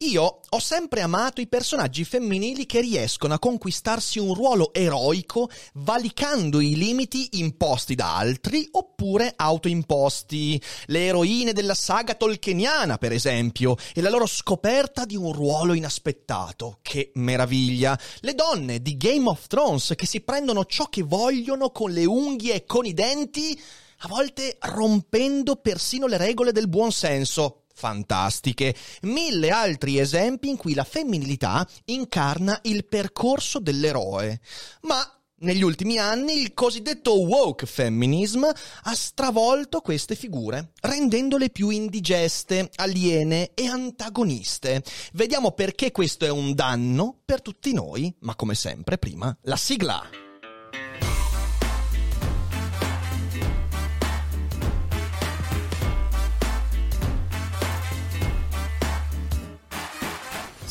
Io ho sempre amato i personaggi femminili che riescono a conquistarsi un ruolo eroico valicando i limiti imposti da altri oppure autoimposti. Le eroine della saga tolkieniana, per esempio, e la loro scoperta di un ruolo inaspettato. Che meraviglia! Le donne di Game of Thrones che si prendono ciò che vogliono con le unghie e con i denti, a volte rompendo persino le regole del buon senso fantastiche, mille altri esempi in cui la femminilità incarna il percorso dell'eroe. Ma negli ultimi anni il cosiddetto woke feminism ha stravolto queste figure, rendendole più indigeste, aliene e antagoniste. Vediamo perché questo è un danno per tutti noi, ma come sempre prima la sigla.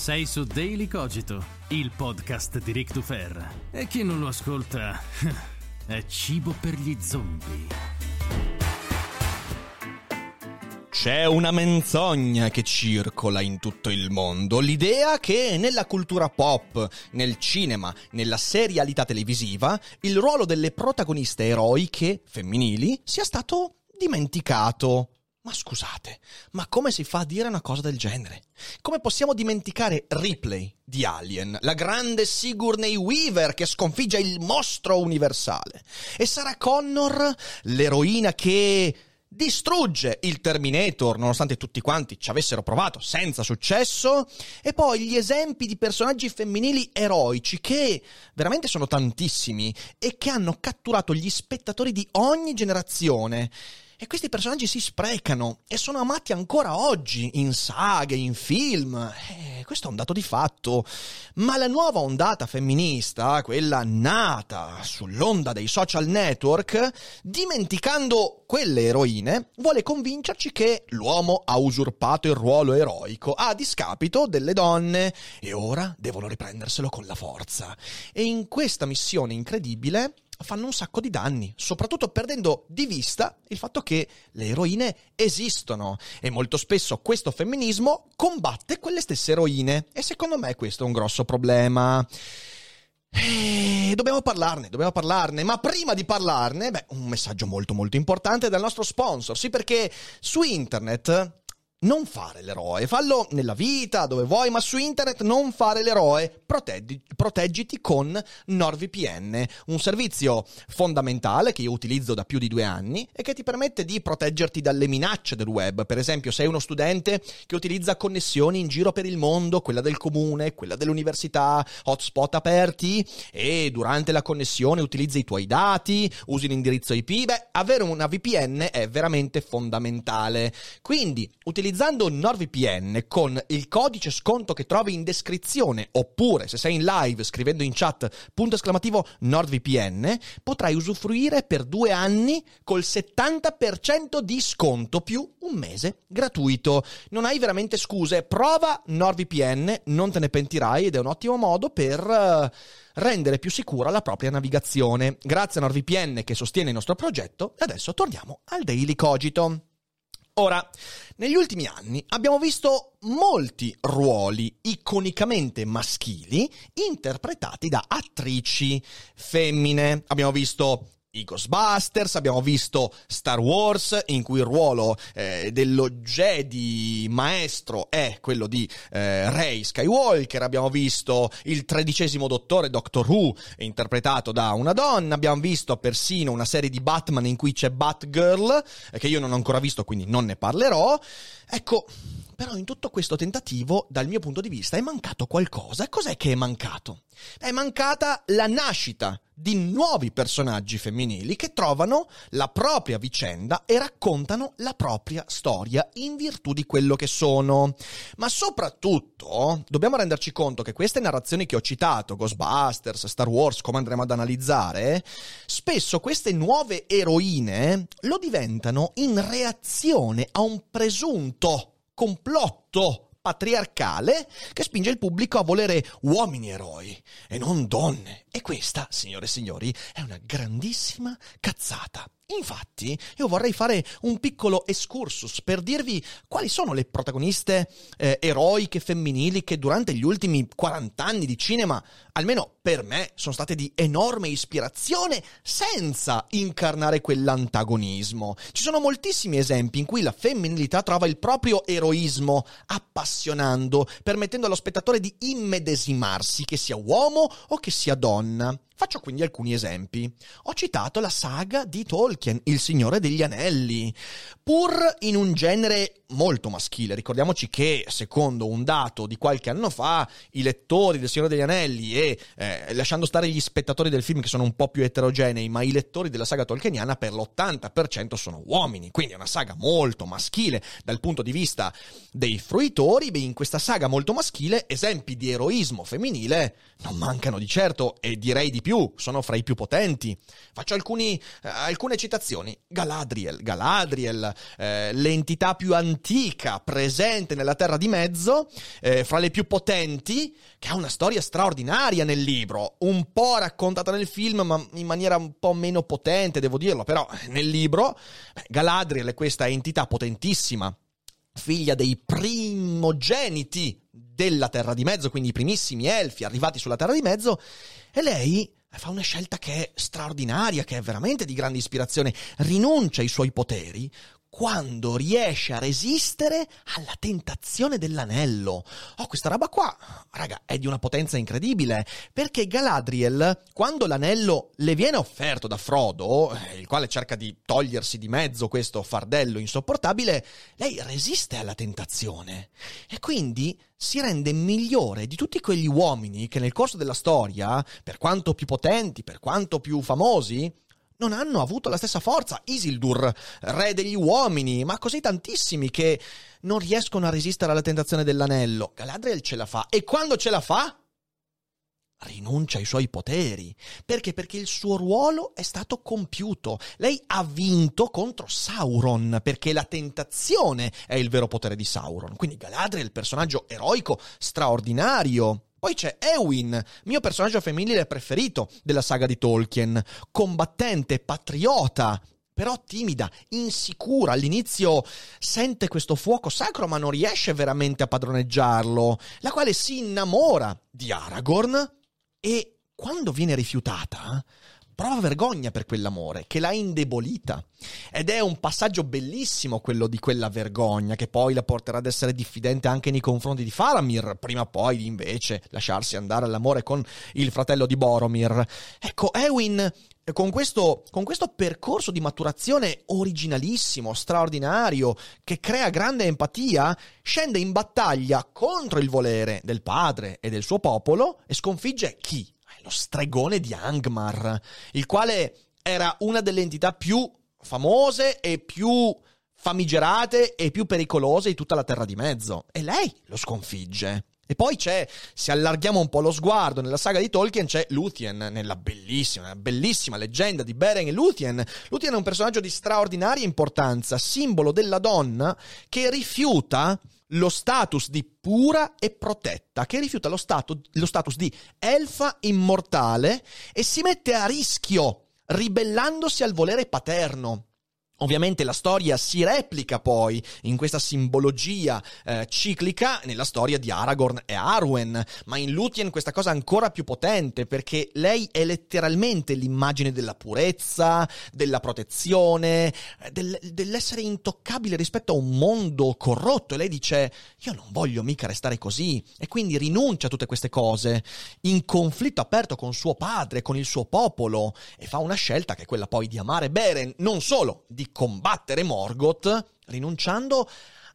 Sei su Daily Cogito, il podcast di Rick Dufer. E chi non lo ascolta è cibo per gli zombie. C'è una menzogna che circola in tutto il mondo, l'idea che nella cultura pop, nel cinema, nella serialità televisiva, il ruolo delle protagoniste eroiche femminili sia stato dimenticato. Ma scusate, ma come si fa a dire una cosa del genere? Come possiamo dimenticare Ripley di Alien, la grande Sigourney Weaver che sconfigge il mostro universale? E Sarah Connor, l'eroina che distrugge il Terminator nonostante tutti quanti ci avessero provato senza successo e poi gli esempi di personaggi femminili eroici che veramente sono tantissimi e che hanno catturato gli spettatori di ogni generazione e questi personaggi si sprecano e sono amati ancora oggi in saghe, in film. Eh, questo è un dato di fatto. Ma la nuova ondata femminista, quella nata sull'onda dei social network, dimenticando quelle eroine, vuole convincerci che l'uomo ha usurpato il ruolo eroico a discapito delle donne e ora devono riprenderselo con la forza. E in questa missione incredibile fanno un sacco di danni, soprattutto perdendo di vista il fatto che le eroine esistono. E molto spesso questo femminismo combatte quelle stesse eroine. E secondo me questo è un grosso problema. E eh, dobbiamo parlarne, dobbiamo parlarne, ma prima di parlarne, beh, un messaggio molto molto importante dal nostro sponsor, sì perché su internet non fare l'eroe, fallo nella vita, dove vuoi, ma su internet non fare l'eroe, Proteggi, proteggiti con NordVPN, un servizio fondamentale che io utilizzo da più di due anni e che ti permette di proteggerti dalle minacce del web. Per esempio, sei uno studente che utilizza connessioni in giro per il mondo, quella del comune, quella dell'università, hotspot aperti e durante la connessione utilizzi i tuoi dati, usi l'indirizzo IP, beh, avere una VPN è veramente fondamentale. Quindi, utilizza utilizzando NordVPN con il codice sconto che trovi in descrizione oppure se sei in live scrivendo in chat punto esclamativo NordVPN potrai usufruire per due anni col 70% di sconto più un mese gratuito. Non hai veramente scuse, prova NordVPN, non te ne pentirai ed è un ottimo modo per... Uh, rendere più sicura la propria navigazione. Grazie a NordVPN che sostiene il nostro progetto adesso torniamo al Daily Cogito. Ora, negli ultimi anni abbiamo visto molti ruoli iconicamente maschili interpretati da attrici femmine. Abbiamo visto i Ghostbusters, abbiamo visto Star Wars in cui il ruolo eh, dello Jedi maestro è quello di eh, Rey Skywalker, abbiamo visto il tredicesimo dottore Doctor Who interpretato da una donna, abbiamo visto persino una serie di Batman in cui c'è Batgirl eh, che io non ho ancora visto quindi non ne parlerò. Ecco, però in tutto questo tentativo, dal mio punto di vista, è mancato qualcosa. Cos'è che è mancato? È mancata la nascita di nuovi personaggi femminili che trovano la propria vicenda e raccontano la propria storia in virtù di quello che sono. Ma soprattutto dobbiamo renderci conto che queste narrazioni che ho citato, Ghostbusters, Star Wars, come andremo ad analizzare, spesso queste nuove eroine lo diventano in reazione a un presunto complotto patriarcale che spinge il pubblico a volere uomini eroi e non donne. E questa, signore e signori, è una grandissima cazzata. Infatti, io vorrei fare un piccolo excursus per dirvi quali sono le protagoniste eh, eroiche femminili che durante gli ultimi 40 anni di cinema, almeno per me, sono state di enorme ispirazione senza incarnare quell'antagonismo. Ci sono moltissimi esempi in cui la femminilità trova il proprio eroismo appassionando, permettendo allo spettatore di immedesimarsi, che sia uomo o che sia donna. Faccio quindi alcuni esempi. Ho citato la saga di Tolkien, Il Signore degli Anelli, pur in un genere molto maschile. Ricordiamoci che, secondo un dato di qualche anno fa, i lettori del Signore degli Anelli e, eh, lasciando stare gli spettatori del film che sono un po' più eterogenei, ma i lettori della saga tolkieniana per l'80% sono uomini. Quindi è una saga molto maschile dal punto di vista dei fruitori. Beh, in questa saga molto maschile, esempi di eroismo femminile non mancano di certo e direi di più, sono fra i più potenti. Faccio alcuni, eh, alcune citazioni. Galadriel, Galadriel, eh, l'entità più antica presente nella Terra di Mezzo, eh, fra le più potenti, che ha una storia straordinaria nel libro, un po' raccontata nel film, ma in maniera un po' meno potente, devo dirlo, però nel libro Galadriel è questa entità potentissima, figlia dei primogeniti della Terra di Mezzo, quindi i primissimi elfi arrivati sulla Terra di Mezzo, e lei fa una scelta che è straordinaria, che è veramente di grande ispirazione, rinuncia ai suoi poteri quando riesce a resistere alla tentazione dell'anello. Oh, questa roba qua, raga, è di una potenza incredibile, perché Galadriel, quando l'anello le viene offerto da Frodo, eh, il quale cerca di togliersi di mezzo questo fardello insopportabile, lei resiste alla tentazione e quindi si rende migliore di tutti quegli uomini che nel corso della storia, per quanto più potenti, per quanto più famosi, non hanno avuto la stessa forza. Isildur, re degli uomini, ma così tantissimi che non riescono a resistere alla tentazione dell'anello. Galadriel ce la fa e quando ce la fa rinuncia ai suoi poteri. Perché? Perché il suo ruolo è stato compiuto. Lei ha vinto contro Sauron, perché la tentazione è il vero potere di Sauron. Quindi Galadriel personaggio eroico, straordinario. Poi c'è Ewin, mio personaggio femminile preferito della saga di Tolkien, combattente, patriota, però timida, insicura. All'inizio sente questo fuoco sacro, ma non riesce veramente a padroneggiarlo. La quale si innamora di Aragorn e quando viene rifiutata, prova vergogna per quell'amore che l'ha indebolita. Ed è un passaggio bellissimo quello di quella vergogna che poi la porterà ad essere diffidente anche nei confronti di Faramir, prima o poi di invece lasciarsi andare all'amore con il fratello di Boromir. Ecco, Ewin con questo, con questo, percorso di maturazione originalissimo, straordinario, che crea grande empatia, scende in battaglia contro il volere del padre e del suo popolo e sconfigge chi? Lo stregone di Angmar, il quale era una delle entità più famose e più famigerate e più pericolose di tutta la Terra di Mezzo. E lei lo sconfigge. E poi c'è, se allarghiamo un po' lo sguardo, nella saga di Tolkien c'è Luthien, nella bellissima, bellissima leggenda di Beren e Luthien. Luthien è un personaggio di straordinaria importanza, simbolo della donna che rifiuta lo status di pura e protetta, che rifiuta lo, stato, lo status di elfa immortale e si mette a rischio ribellandosi al volere paterno. Ovviamente la storia si replica poi in questa simbologia eh, ciclica nella storia di Aragorn e Arwen, ma in Lúthien questa cosa è ancora più potente perché lei è letteralmente l'immagine della purezza, della protezione, eh, del, dell'essere intoccabile rispetto a un mondo corrotto. E lei dice io non voglio mica restare così. E quindi rinuncia a tutte queste cose in conflitto aperto con suo padre, con il suo popolo e fa una scelta che è quella poi di amare Beren, non solo di combattere Morgoth, rinunciando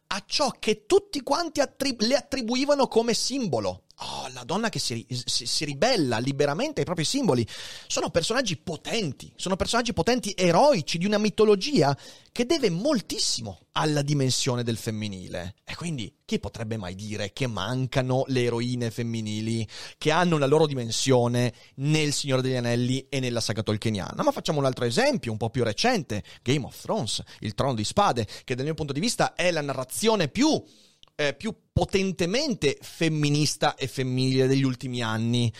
a ciò che tutti quanti attrib- le attribuivano come simbolo. Oh, la donna che si, si, si, ribella liberamente ai propri simboli. Sono personaggi potenti, sono personaggi potenti eroici di una mitologia che deve moltissimo alla dimensione del femminile. E quindi chi potrebbe mai dire che mancano le eroine femminili che hanno la loro dimensione nel Signore degli Anelli e nella saga tolkieniana? Ma facciamo un altro esempio, un po' più recente, Game of Thrones, il trono di spade, che dal mio punto di vista è la narrazione più eh, più potentemente femminista e femminile degli ultimi anni.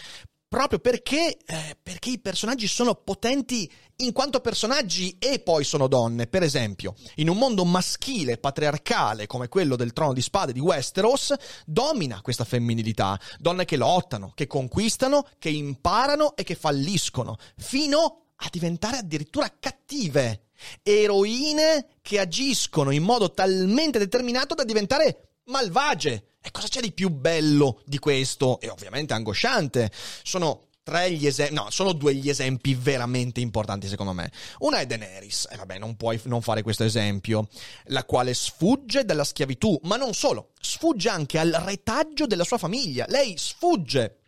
Proprio perché, eh, perché i personaggi sono potenti in quanto personaggi e poi sono donne. Per esempio, in un mondo maschile, patriarcale come quello del trono di spade di Westeros, domina questa femminilità. Donne che lottano, che conquistano, che imparano e che falliscono, fino a diventare addirittura cattive. Eroine che agiscono in modo talmente determinato da diventare malvagie. E cosa c'è di più bello di questo? E ovviamente angosciante. Sono tre gli esempi, no, sono due gli esempi veramente importanti secondo me. Una è Daenerys, e vabbè, non puoi non fare questo esempio, la quale sfugge dalla schiavitù, ma non solo, sfugge anche al retaggio della sua famiglia. Lei sfugge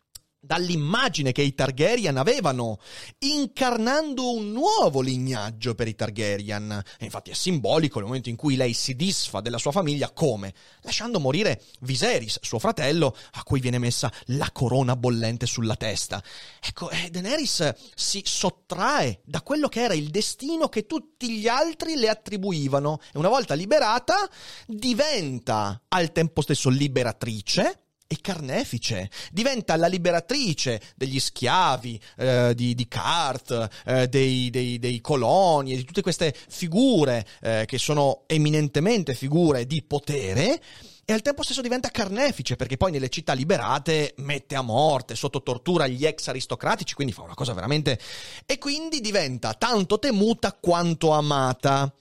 dall'immagine che i Targaryen avevano, incarnando un nuovo lignaggio per i Targaryen. E infatti è simbolico il momento in cui lei si disfa della sua famiglia come? Lasciando morire Viserys, suo fratello, a cui viene messa la corona bollente sulla testa. Ecco, eh, Daenerys si sottrae da quello che era il destino che tutti gli altri le attribuivano e una volta liberata diventa al tempo stesso liberatrice e carnefice, diventa la liberatrice degli schiavi, eh, di, di Cart, eh, dei, dei, dei, coloni e di tutte queste figure eh, che sono eminentemente figure di potere. E al tempo stesso diventa carnefice perché poi nelle città liberate mette a morte sotto tortura gli ex aristocratici, quindi fa una cosa veramente... E quindi diventa tanto temuta quanto amata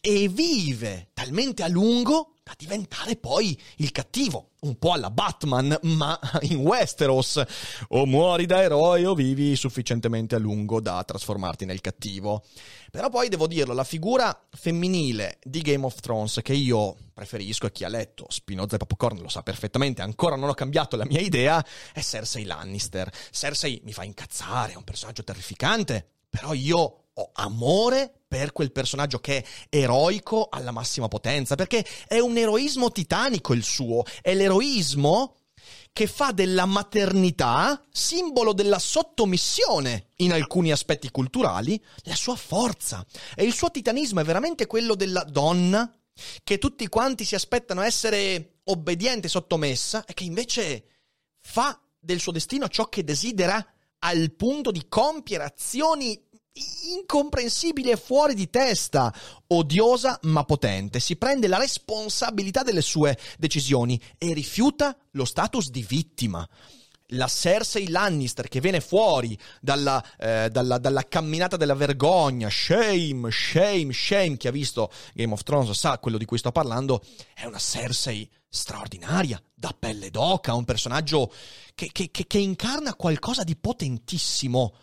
e vive talmente a lungo da diventare poi il cattivo, un po' alla Batman, ma in Westeros. O muori da eroe o vivi sufficientemente a lungo da trasformarti nel cattivo. Però poi devo dirlo, la figura femminile di Game of Thrones che io preferisco e chi ha letto Spinoza e Popcorn lo sa perfettamente, ancora non ho cambiato la mia idea, è Cersei Lannister. Cersei mi fa incazzare, è un personaggio terrificante, però io ho amore per quel personaggio che è eroico alla massima potenza, perché è un eroismo titanico il suo, è l'eroismo che fa della maternità simbolo della sottomissione in alcuni aspetti culturali, la sua forza. E il suo titanismo è veramente quello della donna che tutti quanti si aspettano essere obbediente sottomessa e che invece fa del suo destino ciò che desidera al punto di compiere azioni incomprensibile e fuori di testa, odiosa ma potente, si prende la responsabilità delle sue decisioni e rifiuta lo status di vittima. La Cersei Lannister che viene fuori dalla, eh, dalla, dalla, camminata della vergogna, shame, shame, shame, chi ha visto Game of Thrones sa quello di cui sto parlando, è una Cersei straordinaria, da pelle d'oca, un personaggio che, che, che, che incarna qualcosa di potentissimo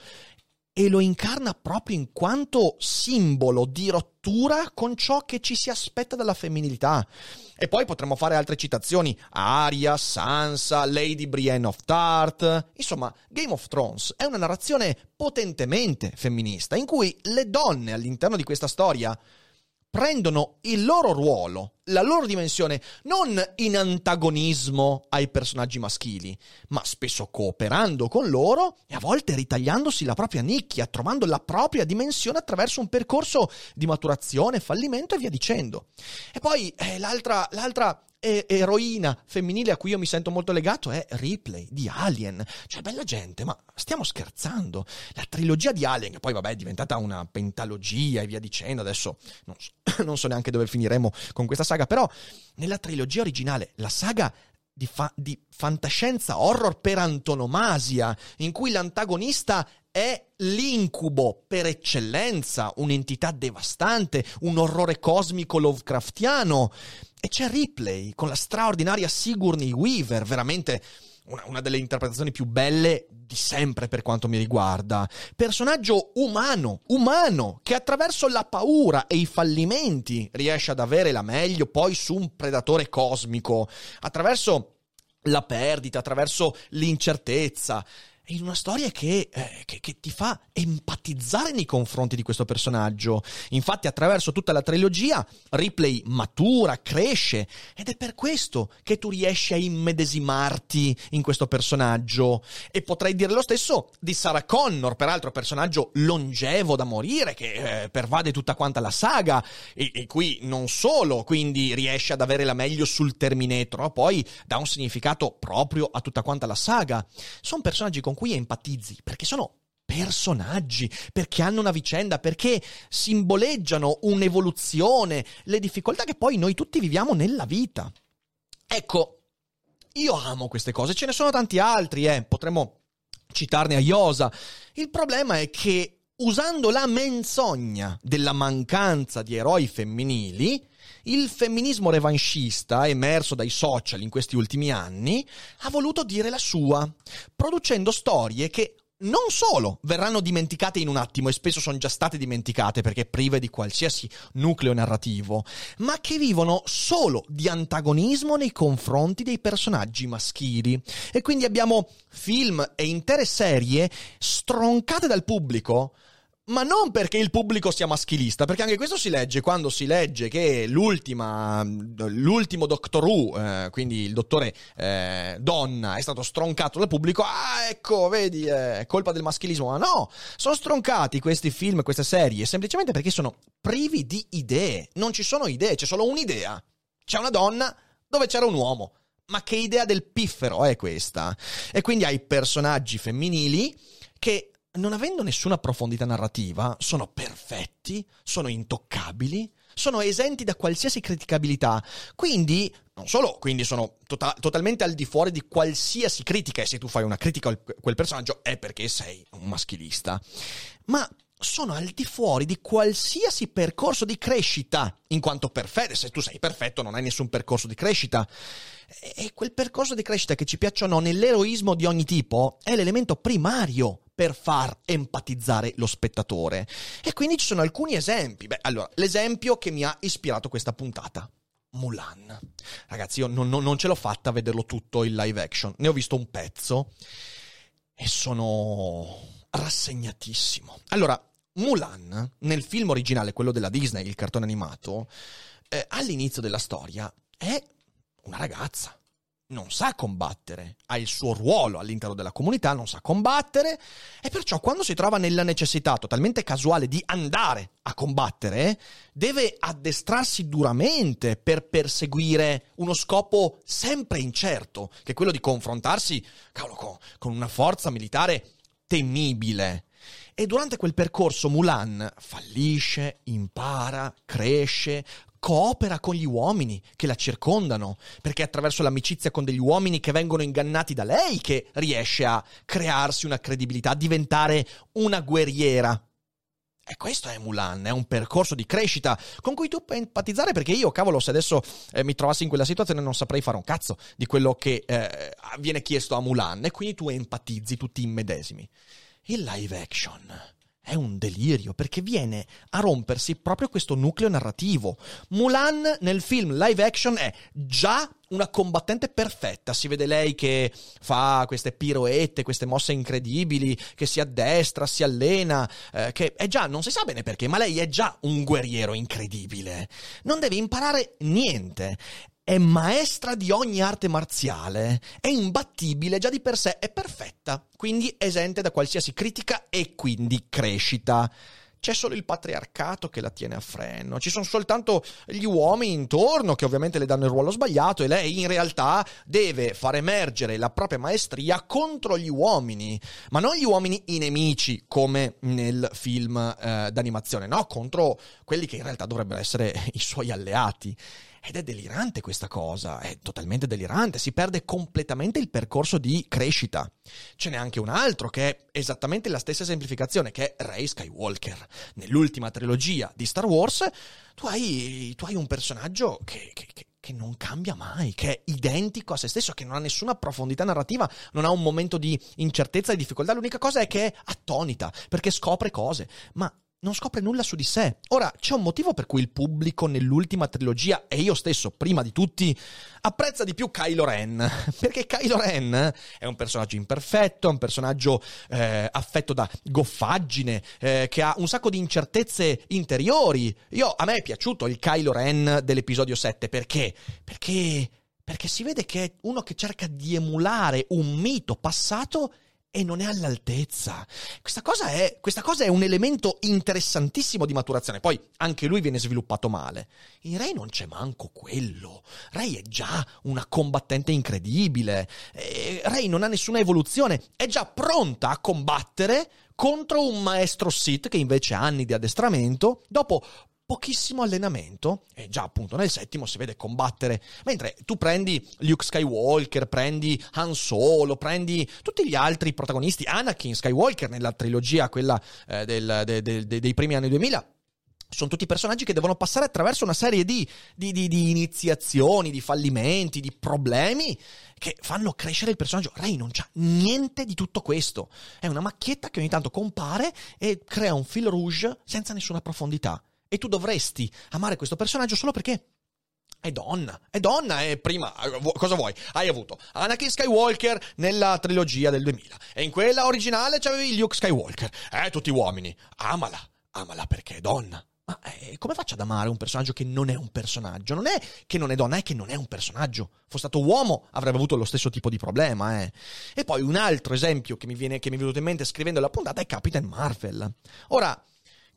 e lo incarna proprio in quanto simbolo di rottura con ciò che ci si aspetta dalla femminilità. E poi potremmo fare altre citazioni: Arya, Sansa, Lady Brienne of Tarth. Insomma, Game of Thrones è una narrazione potentemente femminista in cui le donne all'interno di questa storia prendono il loro ruolo, la loro dimensione, non in antagonismo ai personaggi maschili, ma spesso cooperando con loro e a volte ritagliandosi la propria nicchia, trovando la propria dimensione attraverso un percorso di maturazione, fallimento e via dicendo. E poi eh, l'altra, l'altra eroina femminile a cui io mi sento molto legato è Ripley di Alien. Cioè, bella gente, ma stiamo scherzando. La trilogia di Alien, che poi vabbè è diventata una pentalogia e via dicendo, adesso non so, non so neanche dove finiremo con questa saga, però nella trilogia originale, la saga di, fa- di, fantascienza horror per antonomasia, in cui l'antagonista è l'incubo per eccellenza, un'entità devastante, un orrore cosmico Lovecraftiano. E c'è Ripley con la straordinaria Sigourney Weaver, veramente una, una, delle interpretazioni più belle di sempre per quanto mi riguarda. Personaggio umano, umano, che attraverso la paura e i fallimenti riesce ad avere la meglio poi su un predatore cosmico, attraverso la perdita, attraverso l'incertezza in una storia che, eh, che, che, ti fa empatizzare nei confronti di questo personaggio. Infatti, attraverso tutta la trilogia, Ripley matura, cresce, ed è per questo che tu riesci a immedesimarti in questo personaggio. E potrei dire lo stesso di Sarah Connor, peraltro personaggio longevo da morire, che eh, pervade tutta quanta la saga, e, e, qui non solo, quindi riesce ad avere la meglio sul Terminator, ma poi dà un significato proprio a tutta quanta la saga. Sono personaggi con con cui empatizzi, perché sono personaggi, perché hanno una vicenda, perché simboleggiano un'evoluzione, le difficoltà che poi noi tutti viviamo nella vita. Ecco, io amo queste cose, ce ne sono tanti altri, eh, potremmo citarne a Iosa. Il problema è che usando la menzogna della mancanza di eroi femminili, il femminismo revanchista, emerso dai social in questi ultimi anni, ha voluto dire la sua, producendo storie che non solo verranno dimenticate in un attimo e spesso sono già state dimenticate perché prive di qualsiasi nucleo narrativo, ma che vivono solo di antagonismo nei confronti dei personaggi maschili. E quindi abbiamo film e intere serie stroncate dal pubblico ma non perché il pubblico sia maschilista, perché anche questo si legge quando si legge che l'ultima, l'ultimo Doctor Who, eh, quindi il dottore eh, donna, è stato stroncato dal pubblico. Ah, ecco, vedi, eh, è colpa del maschilismo. Ma no, sono stroncati questi film, queste serie, semplicemente perché sono privi di idee. Non ci sono idee, c'è solo un'idea. C'è una donna dove c'era un uomo. Ma che idea del piffero è questa? E quindi hai personaggi femminili che non avendo nessuna profondità narrativa, sono perfetti, sono intoccabili, sono esenti da qualsiasi criticabilità. Quindi, non solo, quindi sono tota- totalmente al di fuori di qualsiasi critica, e se tu fai una critica a quel personaggio è perché sei un maschilista, ma sono al di fuori di qualsiasi percorso di crescita, in quanto perfetto, se tu sei perfetto non hai nessun percorso di crescita. E quel percorso di crescita che ci piaccia o no nell'eroismo di ogni tipo è l'elemento primario per far empatizzare lo spettatore. E quindi ci sono alcuni esempi. Beh, allora, l'esempio che mi ha ispirato questa puntata. Mulan. Ragazzi, io non, non, non ce l'ho fatta a vederlo tutto in live action. Ne ho visto un pezzo e sono rassegnatissimo. Allora, Mulan, nel film originale, quello della Disney, il cartone animato, eh, all'inizio della storia è una ragazza non sa combattere, ha il suo ruolo all'interno della comunità, non sa combattere e perciò quando si trova nella necessità totalmente casuale di andare a combattere, deve addestrarsi duramente per perseguire uno scopo sempre incerto, che è quello di confrontarsi, cavolo, con una forza militare temibile. E durante quel percorso Mulan fallisce, impara, cresce, coopera con gli uomini che la circondano, perché è attraverso l'amicizia con degli uomini che vengono ingannati da lei che riesce a crearsi una credibilità, a diventare una guerriera. E questo è Mulan, è un percorso di crescita con cui tu puoi empatizzare perché io, cavolo, se adesso eh, mi trovassi in quella situazione non saprei fare un cazzo di quello che eh, viene chiesto a Mulan e quindi tu empatizzi tutti i medesimi. Il live action è un delirio perché viene a rompersi proprio questo nucleo narrativo. Mulan nel film live action è già una combattente perfetta. Si vede lei che fa queste piroette, queste mosse incredibili, che si addestra, si allena, eh, che è già, non si sa bene perché, ma lei è già un guerriero incredibile. Non deve imparare niente è maestra di ogni arte marziale, è imbattibile già di per sé, è perfetta, quindi esente da qualsiasi critica e quindi crescita. C'è solo il patriarcato che la tiene a freno, ci sono soltanto gli uomini intorno che ovviamente le danno il ruolo sbagliato e lei in realtà deve far emergere la propria maestria contro gli uomini, ma non gli uomini i nemici come nel film eh, d'animazione, no, contro quelli che in realtà dovrebbero essere i suoi alleati. Ed è delirante questa cosa, è totalmente delirante, si perde completamente il percorso di crescita. Ce n'è anche un altro che è esattamente la stessa esemplificazione, che è Rey Skywalker. Nell'ultima trilogia di Star Wars tu hai, tu hai un personaggio che, che, che che non cambia mai, che è identico a se stesso, che non ha nessuna profondità narrativa, non ha un momento di incertezza e difficoltà. L'unica cosa è che è attonita, perché scopre cose. Ma non scopre nulla su di sé. Ora, c'è un motivo per cui il pubblico nell'ultima trilogia, e io stesso prima di tutti, apprezza di più Kylo Ren. Perché Kylo Ren è un personaggio imperfetto, è un personaggio eh, affetto da goffaggine, eh, che ha un sacco di incertezze interiori. Io, a me è piaciuto il Kylo Ren dell'episodio 7, perché? Perché... Perché si vede che è uno che cerca di emulare un mito passato e non è all'altezza. Questa cosa è, questa cosa è, un elemento interessantissimo di maturazione. Poi anche lui viene sviluppato male. In Rey non c'è manco quello. Rey è già una combattente incredibile. E Rey non ha nessuna evoluzione. È già pronta a combattere contro un maestro Sith che invece ha anni di addestramento. Dopo pochissimo allenamento e già appunto nel settimo si vede combattere mentre tu prendi Luke Skywalker prendi Han Solo prendi tutti gli altri protagonisti Anakin Skywalker nella trilogia quella eh, del, de, de, de, dei primi anni 2000 sono tutti personaggi che devono passare attraverso una serie di, di, di, di, iniziazioni, di fallimenti, di problemi che fanno crescere il personaggio. Rey non c'ha niente di tutto questo. È una macchietta che ogni tanto compare e crea un fil rouge senza nessuna profondità. E tu dovresti amare questo personaggio solo perché è donna, è donna e prima, cosa vuoi? Hai avuto Anakin Skywalker nella trilogia del 2000 e in quella originale c'avevi Luke Skywalker. Eh, tutti uomini. Amala, amala perché è donna. Ma eh, come faccio ad amare un personaggio che non è un personaggio? Non è che non è donna, è che non è un personaggio. Fosse stato uomo avrebbe avuto lo stesso tipo di problema, eh. E poi un altro esempio che mi, viene, che mi è venuto in mente scrivendo la puntata è Capitan Marvel. Ora,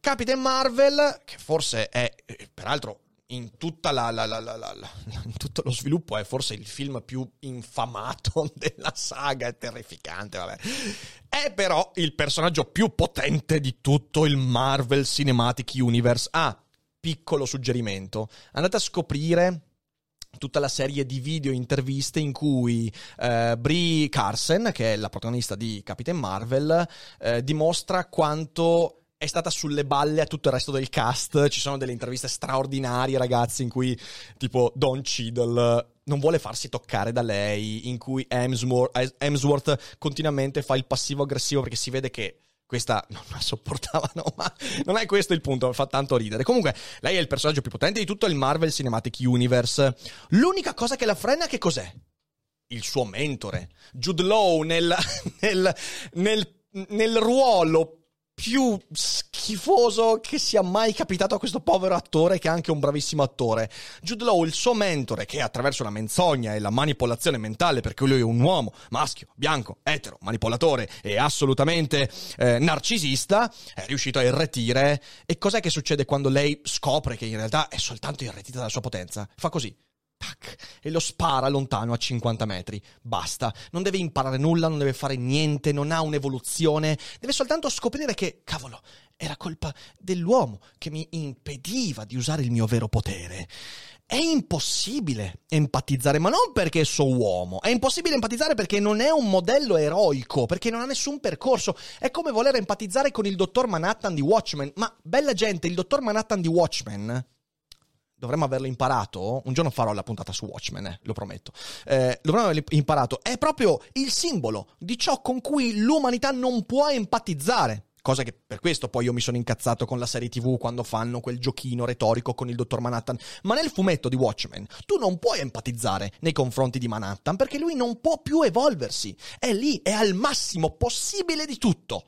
Capitan Marvel, che forse è, eh, peraltro, in, la, la, la, in tutto lo sviluppo è forse il film più infamato della saga, è terrificante, vabbè. È però il personaggio più potente di tutto il Marvel Cinematic Universe. Ah, piccolo suggerimento, andate a scoprire tutta la serie di video interviste in cui eh, Brie Carson, che è la protagonista di Capitan Marvel, eh, dimostra quanto è stata sulle balle a tutto il resto del cast. Ci sono delle interviste straordinarie, ragazzi, in cui tipo Don Cheadle non vuole farsi toccare da lei, in cui Hemsworth, Hemsworth continuamente fa il passivo aggressivo perché si vede che questa non la sopportava, no, ma non è questo il punto, fa tanto ridere. Comunque, lei è il personaggio più potente di tutto il Marvel Cinematic Universe. L'unica cosa che la frena che cos'è? Il suo mentore, Jude Law nel, nel, nel, nel ruolo più schifoso che sia mai capitato a questo povero attore che è anche un bravissimo attore. Jude Law, il suo mentore, che attraverso la menzogna e la manipolazione mentale, perché lui è un uomo maschio, bianco, etero, manipolatore e assolutamente eh, narcisista, è riuscito a irretire. E cos'è che succede quando lei scopre che in realtà è soltanto irretita dalla sua potenza? Fa così tac, e lo spara lontano a 50 metri. Basta. Non deve imparare nulla, non deve fare niente, non ha un'evoluzione. Deve soltanto scoprire che, cavolo, era colpa dell'uomo che mi impediva di usare il mio vero potere. È impossibile empatizzare, ma non perché so uomo, è impossibile empatizzare perché non è un modello eroico, perché non ha nessun percorso. È come voler empatizzare con il dottor Manhattan di Watchmen. Ma bella gente, il dottor Manhattan di Watchmen dovremmo averlo imparato. Un giorno farò la puntata su Watchmen, eh, lo prometto. Eh, dovremmo averlo imparato. È proprio il simbolo di ciò con cui l'umanità non può empatizzare. Cosa che per questo poi io mi sono incazzato con la serie TV quando fanno quel giochino retorico con il dottor Manhattan. Ma nel fumetto di Watchmen tu non puoi empatizzare nei confronti di Manhattan perché lui non può più evolversi. È lì, è al massimo possibile di tutto.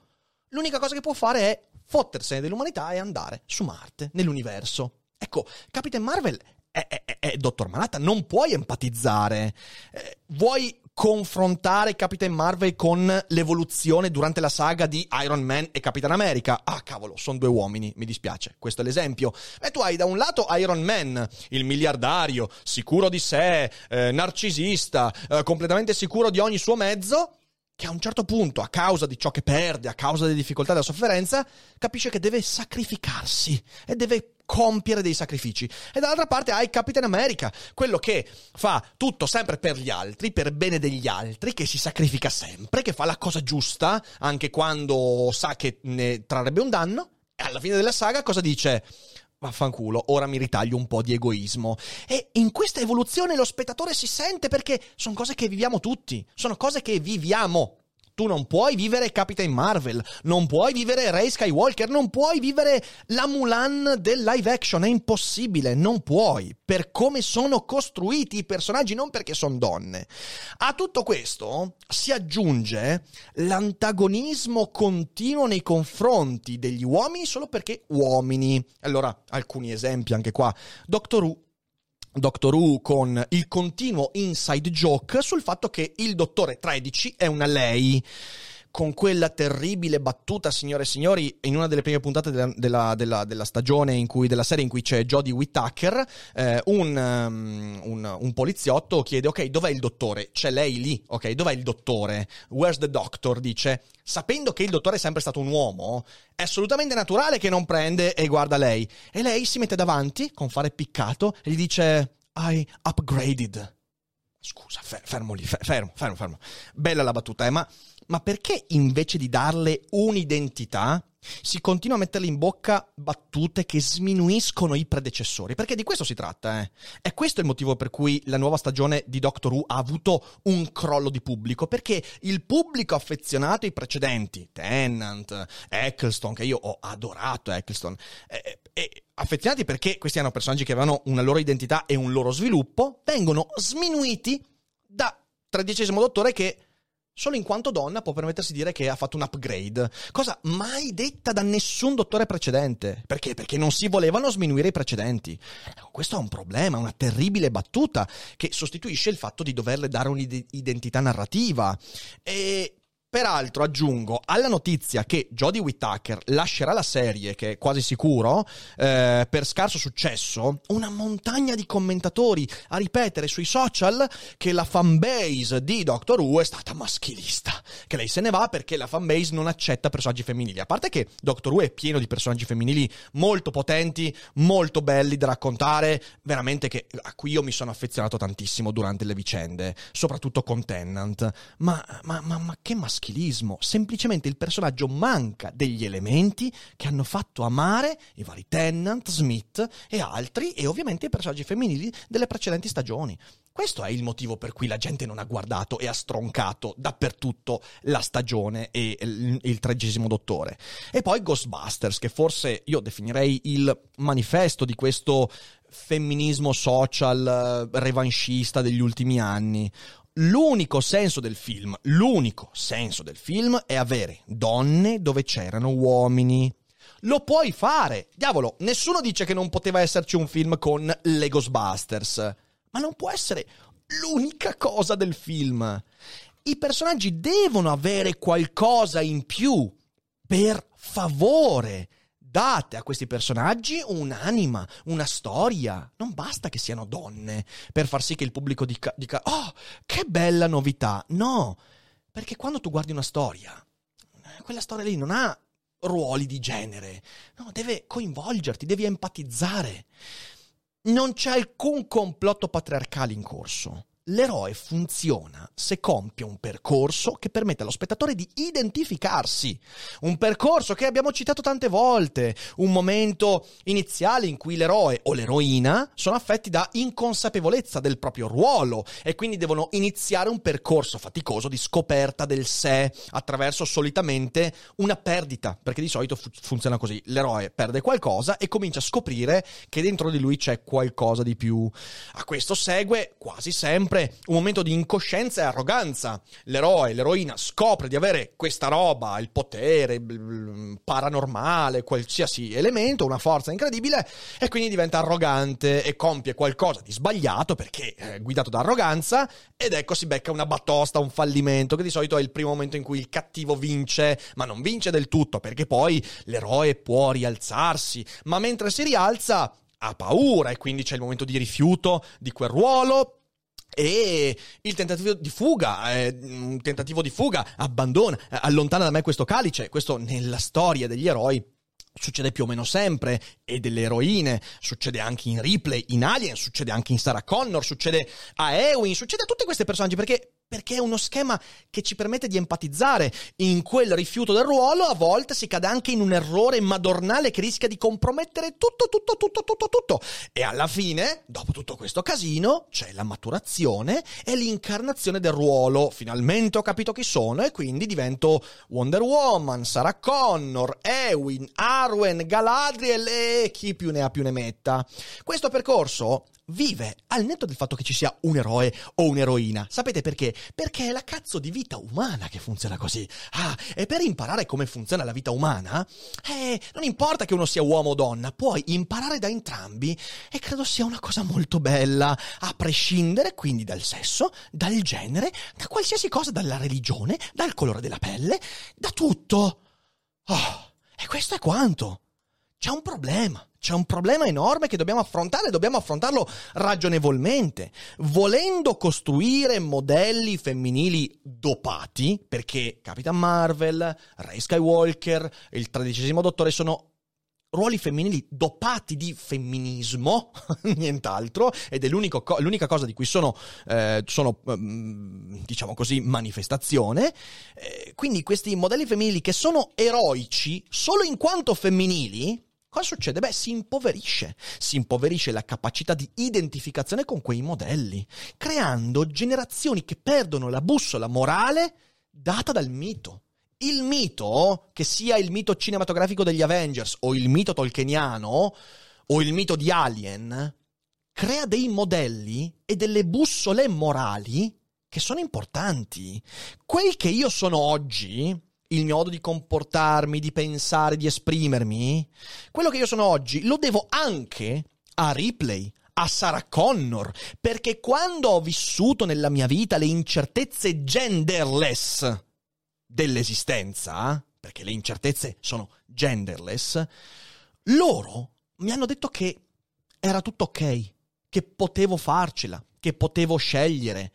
L'unica cosa che può fare è fottersene dell'umanità e andare su Marte, nell'universo. Ecco, Capitan Marvel è, è, è, Dottor Manhattan, non puoi empatizzare. Eh, vuoi confrontare Capitan Marvel con l'evoluzione durante la saga di Iron Man e Capitan America. Ah, cavolo, sono due uomini, mi dispiace. Questo è l'esempio. E tu hai da un lato Iron Man, il miliardario, sicuro di sé, eh, narcisista, eh, completamente sicuro di ogni suo mezzo, che a un certo punto, a causa di ciò che perde, a causa delle difficoltà della sofferenza, capisce che deve sacrificarsi e deve compiere dei sacrifici. E dall'altra parte hai Capitan America, quello che fa tutto sempre per gli altri, per bene degli altri, che si sacrifica sempre, che fa la cosa giusta, anche quando sa che ne trarrebbe un danno. E alla fine della saga cosa dice? Vaffanculo, ora mi ritaglio un po' di egoismo. E in questa evoluzione lo spettatore si sente perché sono cose che viviamo tutti, sono cose che viviamo. Tu non puoi vivere Capitan Marvel, non puoi vivere Ray Skywalker, non puoi vivere la Mulan del live action, è impossibile, non puoi, per come sono costruiti i personaggi, non perché sono donne. A tutto questo si aggiunge l'antagonismo continuo nei confronti degli uomini solo perché uomini. Allora, alcuni esempi anche qua. Doctor Who Doctor Who con il continuo inside joke sul fatto che il dottore 13 è una lei con quella terribile battuta, signore e signori, in una delle prime puntate della, della, della, della stagione, cui, della serie in cui c'è Jodie Whittaker, eh, un, um, un, un, poliziotto chiede, ok, dov'è il dottore? C'è lei lì, ok, dov'è il dottore? Where's the doctor? Dice, sapendo che il dottore è sempre stato un uomo, è assolutamente naturale che non prende e guarda lei. E lei si mette davanti, con fare piccato, e gli dice, I upgraded. Scusa, fermo lì, fermo, fermo, fermo. Bella la battuta, eh, ma ma perché invece di darle un'identità si continua a metterle in bocca battute che sminuiscono i predecessori? Perché di questo si tratta, eh. È questo il motivo per cui la nuova stagione di Doctor Who ha avuto un crollo di pubblico, perché il pubblico affezionato ai precedenti, Tennant, Eccleston, che io ho adorato Eccleston, eh, eh, affezionati perché questi erano personaggi che avevano una loro identità e un loro sviluppo, vengono sminuiti da tredicesimo dottore che solo in quanto donna può permettersi di dire che ha fatto un upgrade, cosa mai detta da nessun dottore precedente. Perché? Perché non si volevano sminuire i precedenti. Ecco, questo è un problema, una terribile battuta che sostituisce il fatto di doverle dare un'identità narrativa. E Peraltro aggiungo alla notizia che Jodie Whittaker lascerà la serie, che è quasi sicuro, eh, per scarso successo, una montagna di commentatori a ripetere sui social che la fanbase di Doctor Who è stata maschilista, che lei se ne va perché la fanbase non accetta personaggi femminili. A parte che Doctor Who è pieno di personaggi femminili molto potenti, molto belli da raccontare, veramente che a cui io mi sono affezionato tantissimo durante le vicende, soprattutto con Tennant. Ma, ma, ma, ma che maschilista? Maschilismo, semplicemente il personaggio manca degli elementi che hanno fatto amare i vari Tennant, Smith e altri e ovviamente i personaggi femminili delle precedenti stagioni. Questo è il motivo per cui la gente non ha guardato e ha stroncato dappertutto la stagione e il tredicesimo dottore. E poi Ghostbusters, che forse io definirei il manifesto di questo femminismo social eh, revanchista degli ultimi anni l'unico senso del film, l'unico senso del film è avere donne dove c'erano uomini. Lo puoi fare. Diavolo, nessuno dice che non poteva esserci un film con le Ghostbusters, ma non può essere l'unica cosa del film. I personaggi devono avere qualcosa in più. Per favore, date a questi personaggi un'anima, una storia. Non basta che siano donne per far sì che il pubblico dica, dica oh, che bella novità. No, perché quando tu guardi una storia, quella storia lì non ha ruoli di genere, no, deve coinvolgerti, devi empatizzare. Non c'è alcun complotto patriarcale in corso l'eroe funziona se compie un percorso che permette allo spettatore di identificarsi. Un percorso che abbiamo citato tante volte, un momento iniziale in cui l'eroe o l'eroina sono affetti da inconsapevolezza del proprio ruolo e quindi devono iniziare un percorso faticoso di scoperta del sé attraverso solitamente una perdita, perché di solito fu- funziona così, l'eroe perde qualcosa e comincia a scoprire che dentro di lui c'è qualcosa di più. A questo segue quasi sempre sempre un momento di incoscienza e arroganza. L'eroe, l'eroina scopre di avere questa roba, il potere paranormale, qualsiasi elemento, una forza incredibile, e quindi diventa arrogante e compie qualcosa di sbagliato perché è guidato da arroganza, ed ecco si becca una batosta, un fallimento, che di solito è il primo momento in cui il cattivo vince, ma non vince del tutto, perché poi l'eroe può rialzarsi, ma mentre si rialza ha paura e quindi c'è il momento di rifiuto di quel ruolo, e il tentativo di fuga, eh, un tentativo di fuga, abbandona, eh, allontana da me questo calice, questo nella storia degli eroi succede più o meno sempre, e delle eroine, succede anche in Ripley, in Alien, succede anche in Sarah Connor, succede a Ewing, succede a tutti questi personaggi, perché perché è uno schema che ci permette di empatizzare. In quel rifiuto del ruolo a volte si cade anche in un errore madornale che rischia di compromettere tutto, tutto, tutto, tutto, tutto. E alla fine, dopo tutto questo casino, c'è la maturazione e l'incarnazione del ruolo. Finalmente ho capito chi sono e quindi divento Wonder Woman, Sarah Connor, Ewin, Arwen, Galadriel e chi più ne ha più ne metta. Questo percorso vive al netto del fatto che ci sia un eroe o un'eroina. Sapete perché? Perché è la cazzo di vita umana che funziona così. Ah, e per imparare come funziona la vita umana, eh, non importa che uno sia uomo o donna, puoi imparare da entrambi e credo sia una cosa molto bella, a prescindere quindi dal sesso, dal genere, da qualsiasi cosa, dalla religione, dal colore della pelle, da tutto. Oh, e questo è quanto. C'è un problema. C'è un problema enorme che dobbiamo affrontare e dobbiamo affrontarlo ragionevolmente. Volendo costruire modelli femminili dopati, perché Capitan Marvel, Ray Skywalker, il tredicesimo dottore sono ruoli femminili dopati di femminismo, nient'altro, ed è co- l'unica cosa di cui sono, eh, sono ehm, diciamo così, manifestazione. Eh, quindi questi modelli femminili che sono eroici solo in quanto femminili, Cosa succede? Beh, si impoverisce, si impoverisce la capacità di identificazione con quei modelli, creando generazioni che perdono la bussola morale data dal mito. Il mito, che sia il mito cinematografico degli Avengers o il mito tolkieniano o il mito di Alien, crea dei modelli e delle bussole morali che sono importanti. Quel che io sono oggi il mio modo di comportarmi, di pensare, di esprimermi, quello che io sono oggi lo devo anche a Ripley, a Sarah Connor, perché quando ho vissuto nella mia vita le incertezze genderless dell'esistenza, perché le incertezze sono genderless, loro mi hanno detto che era tutto ok, che potevo farcela, che potevo scegliere.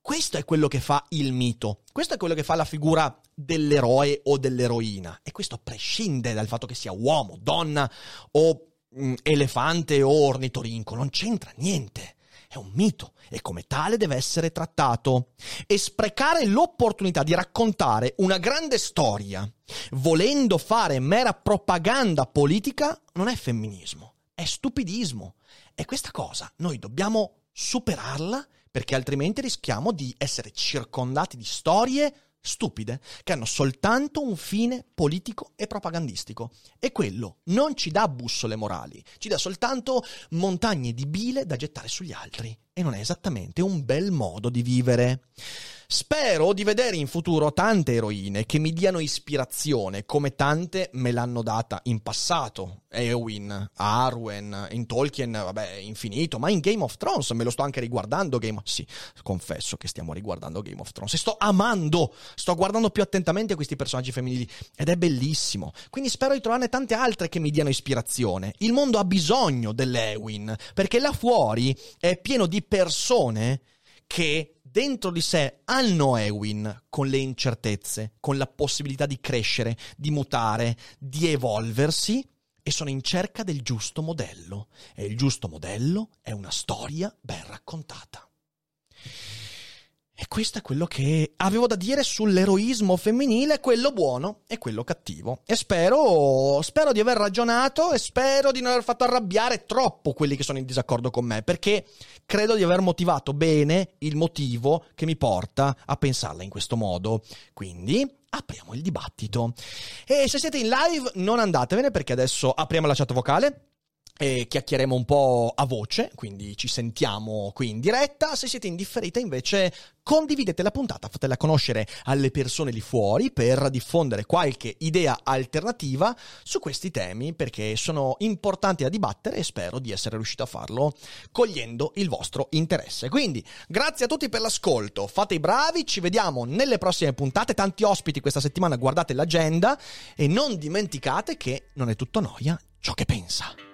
Questo è quello che fa il mito, questo è quello che fa la figura dell'eroe o dell'eroina. E questo prescinde dal fatto che sia uomo, donna o mh, mm, elefante o ornitorinco, non c'entra niente. È un mito e come tale deve essere trattato. E sprecare l'opportunità di raccontare una grande storia, volendo fare mera propaganda politica, non è femminismo, è stupidismo. E questa cosa noi dobbiamo superarla perché altrimenti rischiamo di essere circondati di storie stupide che hanno soltanto un fine politico e propagandistico. E quello non ci dà bussole morali, ci dà soltanto montagne di bile da gettare sugli altri. E non è esattamente un bel modo di vivere. Spero di vedere in futuro tante eroine che mi diano ispirazione, come tante me l'hanno data in passato. Eowyn, Arwen, in Tolkien, vabbè, infinito, ma in Game of Thrones me lo sto anche riguardando. Game... Sì, confesso che stiamo riguardando Game of Thrones e sto amando, sto guardando più attentamente questi personaggi femminili ed è bellissimo. Quindi spero di trovarne tante altre che mi diano ispirazione. Il mondo ha bisogno dell'Ewin, perché là fuori è pieno di persone che dentro di sé hanno Ewin con le incertezze, con la possibilità di crescere, di mutare, di evolversi e sono in cerca del giusto modello. E il giusto modello è una storia ben raccontata. E questo è quello che avevo da dire sull'eroismo femminile, quello buono e quello cattivo. E spero, spero di aver ragionato e spero di non aver fatto arrabbiare troppo quelli che sono in disaccordo con me, perché credo di aver motivato bene il motivo che mi porta a pensarla in questo modo. Quindi apriamo il dibattito. E se siete in live non andatevene perché adesso apriamo la chat vocale e chiacchieremo un po' a voce, quindi ci sentiamo qui in diretta. Se siete in differita invece condividete la puntata, fatela conoscere alle persone lì fuori per diffondere qualche idea alternativa su questi temi perché sono importanti da dibattere e spero di essere riuscito a farlo cogliendo il vostro interesse. Quindi grazie a tutti per l'ascolto, fate i bravi, ci vediamo nelle prossime puntate, tanti ospiti questa settimana, guardate l'agenda e non dimenticate che non è tutto noia ciò che pensa.